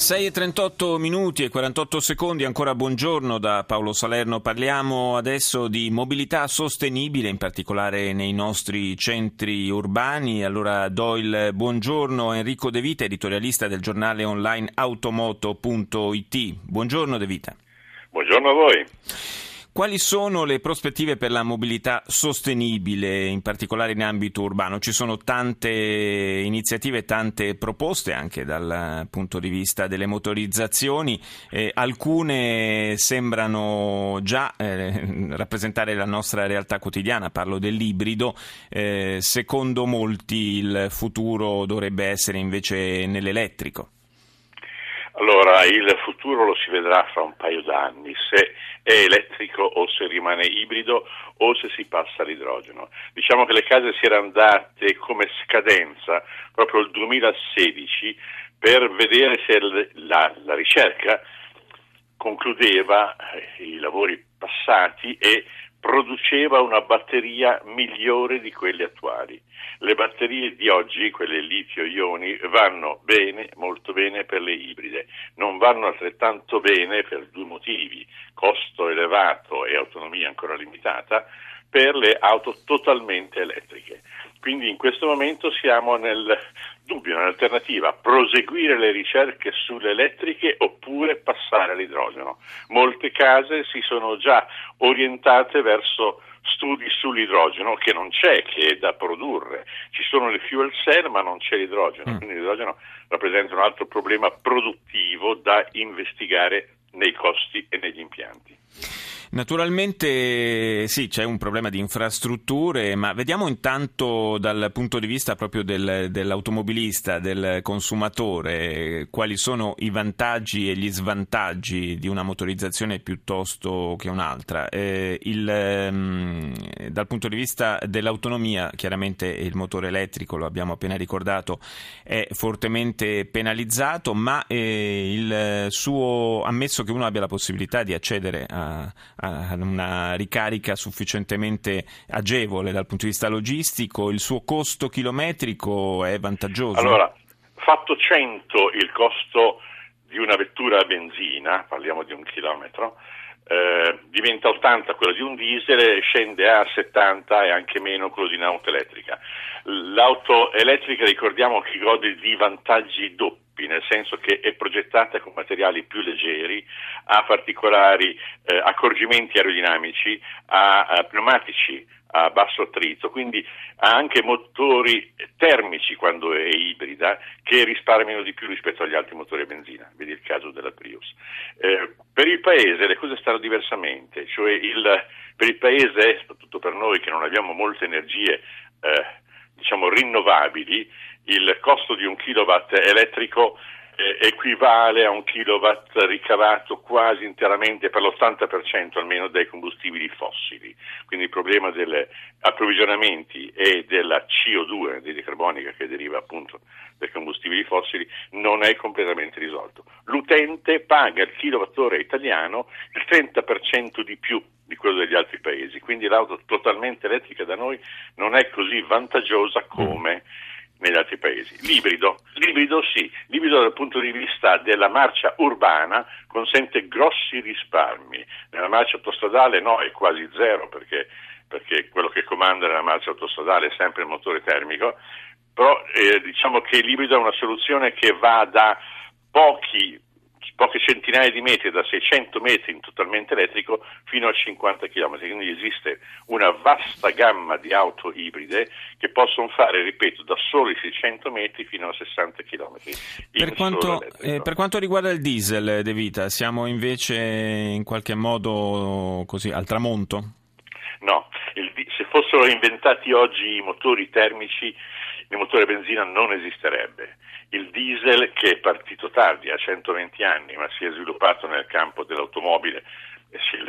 6.38 minuti e 48 secondi, ancora buongiorno da Paolo Salerno. Parliamo adesso di mobilità sostenibile, in particolare nei nostri centri urbani. Allora do il buongiorno a Enrico De Vita, editorialista del giornale online automoto.it. Buongiorno De Vita. Buongiorno a voi. Quali sono le prospettive per la mobilità sostenibile, in particolare in ambito urbano? Ci sono tante iniziative, tante proposte anche dal punto di vista delle motorizzazioni, eh, alcune sembrano già eh, rappresentare la nostra realtà quotidiana, parlo dell'ibrido, eh, secondo molti il futuro dovrebbe essere invece nell'elettrico. Allora, il futuro lo si vedrà fra un paio d'anni, se è elettrico o se rimane ibrido o se si passa all'idrogeno. Diciamo che le case si erano date come scadenza proprio il 2016 per vedere se la, la ricerca concludeva eh, i lavori passati e produceva una batteria migliore di quelle attuali. Le batterie di oggi, quelle litio-ioni, vanno bene, molto bene per le ibride, non vanno altrettanto bene per due motivi, costo elevato e autonomia ancora limitata, per le auto totalmente elettriche. Quindi in questo momento siamo nel dubbio, nell'alternativa, proseguire le ricerche sulle elettriche oppure passare all'idrogeno. Molte case si sono già orientate verso studi sull'idrogeno che non c'è, che è da produrre. Ci sono le fuel cell ma non c'è l'idrogeno, mm. quindi l'idrogeno rappresenta un altro problema produttivo da investigare nei costi e negli impianti. Naturalmente sì, c'è un problema di infrastrutture, ma vediamo intanto dal punto di vista proprio del, dell'automobilista, del consumatore, quali sono i vantaggi e gli svantaggi di una motorizzazione piuttosto che un'altra. Eh, il, ehm, dal punto di vista dell'autonomia, chiaramente il motore elettrico, lo abbiamo appena ricordato, è fortemente penalizzato, ma eh, il suo, ammesso che uno abbia la possibilità di accedere a a una ricarica sufficientemente agevole dal punto di vista logistico, il suo costo chilometrico è vantaggioso? Allora, fatto 100 il costo di una vettura a benzina, parliamo di un chilometro, eh, diventa 80 quello di un diesel, scende a 70 e anche meno quello di un'auto elettrica. L'auto elettrica ricordiamo che gode di vantaggi doppi nel senso che è progettata con materiali più leggeri, ha particolari eh, accorgimenti aerodinamici, ha, ha pneumatici a basso attrito, quindi ha anche motori termici quando è ibrida che risparmiano di più rispetto agli altri motori a benzina, vedi il caso della Prius. Eh, per il paese le cose stanno diversamente, cioè il, per il paese, soprattutto per noi che non abbiamo molte energie eh, diciamo rinnovabili, il costo di un kilowatt elettrico eh, equivale a un kilowatt ricavato quasi interamente per l'80% almeno dai combustibili fossili. Quindi il problema degli approvvigionamenti e della CO2, anidride carbonica che deriva appunto dai combustibili fossili, non è completamente risolto. L'utente paga il kilowattora italiano il 30% di più di quello degli altri paesi, quindi l'auto totalmente elettrica da noi non è così vantaggiosa come negli altri paesi. L'ibrido, l'ibrido sì, l'ibrido dal punto di vista della marcia urbana consente grossi risparmi, nella marcia autostradale no, è quasi zero perché, perché quello che comanda nella marcia autostradale è sempre il motore termico, però eh, diciamo che l'ibrido è una soluzione che va da pochi poche centinaia di metri, da 600 metri in totalmente elettrico fino a 50 km. Quindi esiste una vasta gamma di auto ibride che possono fare, ripeto, da soli 600 metri fino a 60 km. Per quanto, eh, per quanto, riguarda il diesel, De Vita, siamo invece in qualche modo così al tramonto? No, il, se fossero inventati oggi i motori termici, il motore a benzina non esisterebbe il diesel che è partito tardi, a 120 anni, ma si è sviluppato nel campo dell'automobile e si è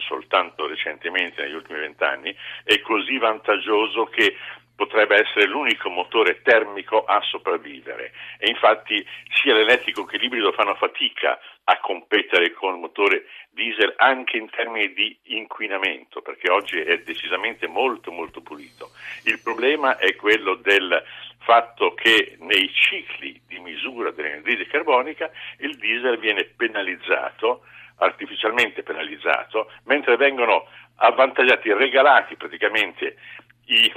soltanto recentemente negli ultimi vent'anni, è così vantaggioso che potrebbe essere l'unico motore termico a sopravvivere e infatti sia l'elettrico che l'ibrido fanno fatica a competere con il motore diesel anche in termini di inquinamento perché oggi è decisamente molto molto pulito. Il problema è quello del fatto che nei cicli di misura dell'anidride carbonica il diesel viene penalizzato artificialmente penalizzato, mentre vengono avvantaggiati, regalati praticamente i,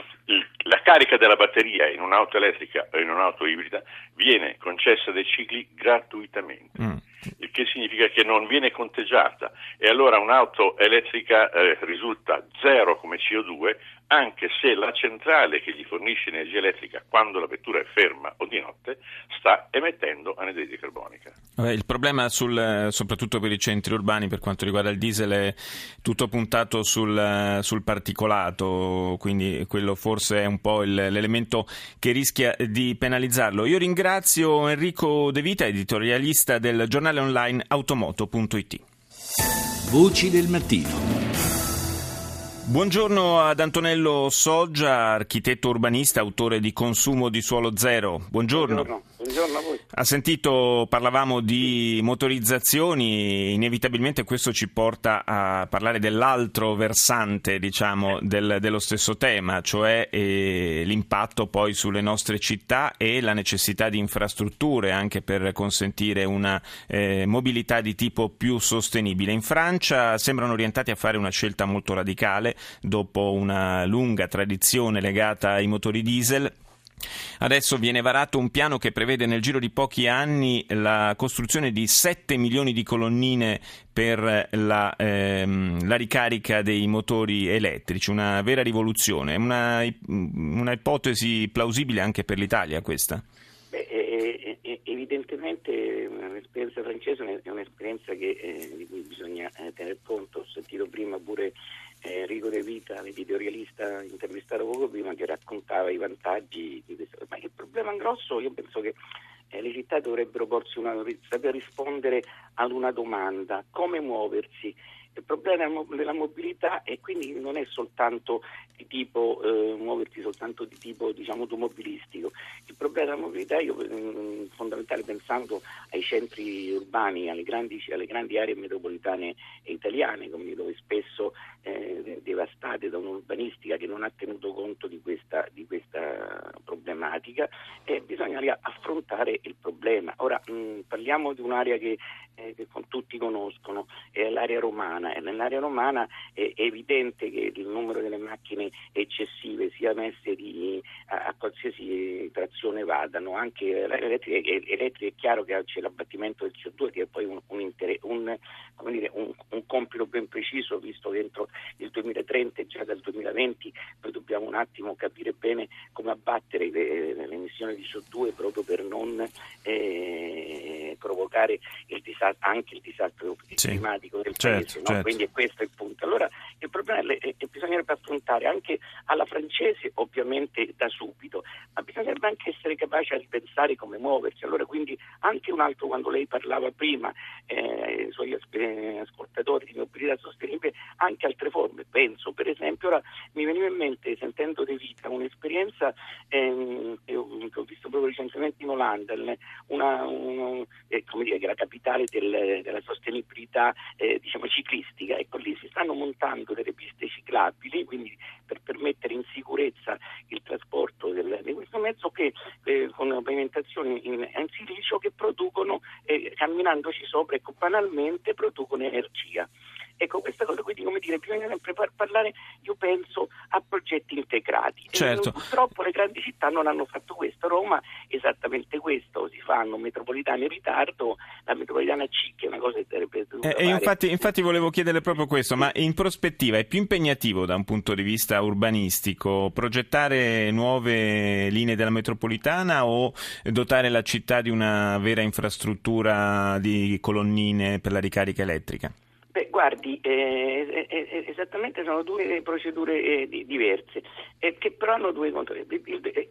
la carica della batteria in un'auto elettrica o in un'auto ibrida viene concessa dai cicli gratuitamente, mm. il che significa che non viene conteggiata e allora un'auto elettrica eh, risulta zero come CO2 anche se la centrale che gli fornisce energia elettrica quando la vettura è ferma o di notte sta emettendo anidride carbonica. il problema sul, soprattutto per i centri urbani per quanto riguarda il diesel è tutto puntato sul, sul particolato, quindi quello forse è un po' il, l'elemento che rischia di penalizzarlo. Io ringrazio Enrico De Vita, editorialista del giornale online automoto.it. Voci del mattino. Buongiorno ad Antonello Soggia, architetto urbanista, autore di Consumo di suolo zero. Buongiorno. Buongiorno. Buongiorno a voi. Ha sentito, parlavamo di motorizzazioni, inevitabilmente questo ci porta a parlare dell'altro versante, diciamo, del, dello stesso tema, cioè eh, l'impatto poi sulle nostre città e la necessità di infrastrutture anche per consentire una eh, mobilità di tipo più sostenibile. In Francia sembrano orientati a fare una scelta molto radicale dopo una lunga tradizione legata ai motori diesel Adesso viene varato un piano che prevede nel giro di pochi anni la costruzione di 7 milioni di colonnine per la, ehm, la ricarica dei motori elettrici, una vera rivoluzione, una, una ipotesi plausibile anche per l'Italia questa? Beh, evidentemente l'esperienza francese è un'esperienza che, eh, di cui bisogna eh, tener conto, ho sentito prima pure eh, Enrico De Vita, l'editorialista intervistato poco prima, che raccontava i vantaggi di questo. Ma il problema grosso, io penso che eh, le città dovrebbero porsi una, saper rispondere ad una domanda, come muoversi il problema della mobilità e quindi non è soltanto tipo eh, muoversi soltanto di tipo diciamo automobilistico. Il problema della mobilità io mm, fondamentale pensando ai centri urbani, alle grandi, alle grandi aree metropolitane italiane, dove spesso eh, devastate da un'urbanistica che non ha tenuto conto di questa, di questa problematica, eh, bisogna affrontare il problema. Ora mh, mm, parliamo di un'area che, eh, che tutti conoscono, è l'area romana e nell'area romana è, evidente che il numero delle macchine eccessive sia messe di, a, a, qualsiasi trazione vadano, anche elettrica, è chiaro che c'è l'abbattimento del CO2 che è poi un, un, un, dire, un, compito ben preciso visto che entro il 2030 e già dal 2020 noi dobbiamo un attimo capire bene come abbattere le, le emissioni di CO2 proprio per non eh, provocare il disastro, anche il disastro sì, climatico del certo, paese. No? Certo. Quindi è questo il punto. Allora il problema è che bisognerebbe affrontare anche alla francese ovviamente da subito, ma bisognerebbe anche essere capaci a ripensare come muoversi. Allora quindi anche un altro quando lei parlava prima, eh, i suoi ascoltatori di mobilità sostenibile, anche altre forme. Penso per esempio, ora mi veniva in mente sentendo De Vita un'esperienza ehm, che, ho, visto proprio recentemente in Olanda, una, una, eh, dire, che è la capitale del, della sostenibilità eh, diciamo, ciclistica. Ecco, lì si stanno montando delle piste ciclabili, quindi per permettere in sicurezza il trasporto del, di questo mezzo che eh, con pavimentazioni in, in silicio che producono, eh, camminandoci sopra, ecco, banalmente producono energia. Ecco, questa cosa quindi, come dire, bisogna sempre parlare, io penso, a progetti integrati. Certo. E, purtroppo le grandi città non hanno fatto questo. Roma esattamente questo, si fanno metropolitane in ritardo, la metropolitana C che è una cosa che sarebbe eh, E infatti, infatti volevo chiedere proprio questo, ma in prospettiva è più impegnativo da un punto di vista urbanistico progettare nuove linee della metropolitana o dotare la città di una vera infrastruttura di colonnine per la ricarica elettrica? Beh, guardi, eh, eh, eh, esattamente sono due procedure eh, di, diverse, eh, che però hanno due controlli.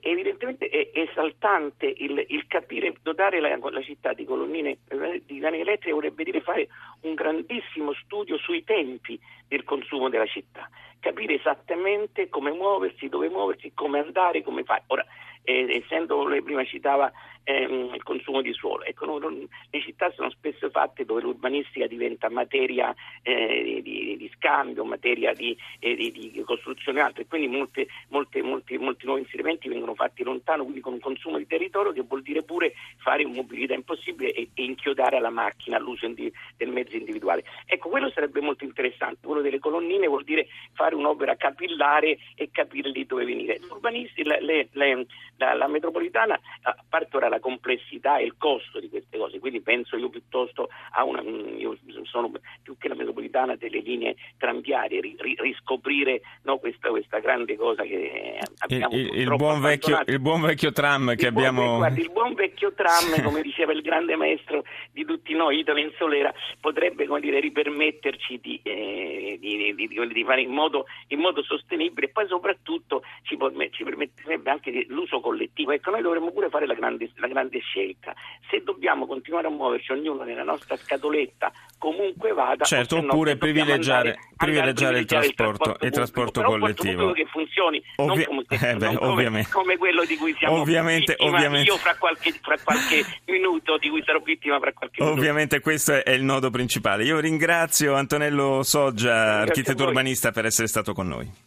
Evidentemente è esaltante il, il capire, dotare la, la, città di colonnine di linee elettriche vorrebbe dire fare un grandissimo studio sui tempi del consumo della città, capire esattamente come muoversi, dove muoversi, come andare, come fare. Ora, eh, essendo lei prima citava ehm, il consumo di suolo. Ecco, no, le città sono spesso fatte dove l'urbanistica diventa materia eh, di, di, scambio, materia di, eh, di, di costruzione e altro, e quindi molte, molte, molti, molti nuovi inserimenti vengono fatti lontano, quindi con un consumo di territorio che vuol dire pure fare mobilità impossibile e, e inchiodare alla macchina all'uso indi, del mezzo individuale. Ecco, quello sarebbe molto interessante, quello delle colonnine vuol dire fare un'opera capillare e capire lì dove venire. L'urbanisti, le, le, le, la, la, metropolitana, a parte ora la complessità e il costo di queste cose, quindi penso io piuttosto a una, io sono più che la metropolitana delle linee tranviarie, ri, ri, riscoprire no, questa, questa, grande cosa che abbiamo il, il, buon, vecchio, il buon vecchio tram che il abbiamo... Buon, guarda, il buon vecchio tram, come diceva il grande maestro di tutti noi, Italo Insolera, potrebbe come dire, ripermetterci di, eh, di, di, di fare in modo, in modo, sostenibile e poi soprattutto ci, ci permetterebbe anche l'uso collettivo. Ecco, noi dovremmo pure fare la grande, la grande scelta. Se dobbiamo continuare a muoverci ognuno nella nostra scatoletta, comunque vada, certo, oppure privilegiare, privilegiare, il trasporto, il trasporto, collettivo che funzioni, Ovvi- non, come, eh beh, come, come, quello di cui siamo ovviamente, vittima ovviamente. io fra qualche, fra qualche minuto, di cui sarò vittima fra qualche minuto. Ovviamente questo è il nodo principale. Io ringrazio Antonello Soggia, architetto urbanista, per essere stato con noi.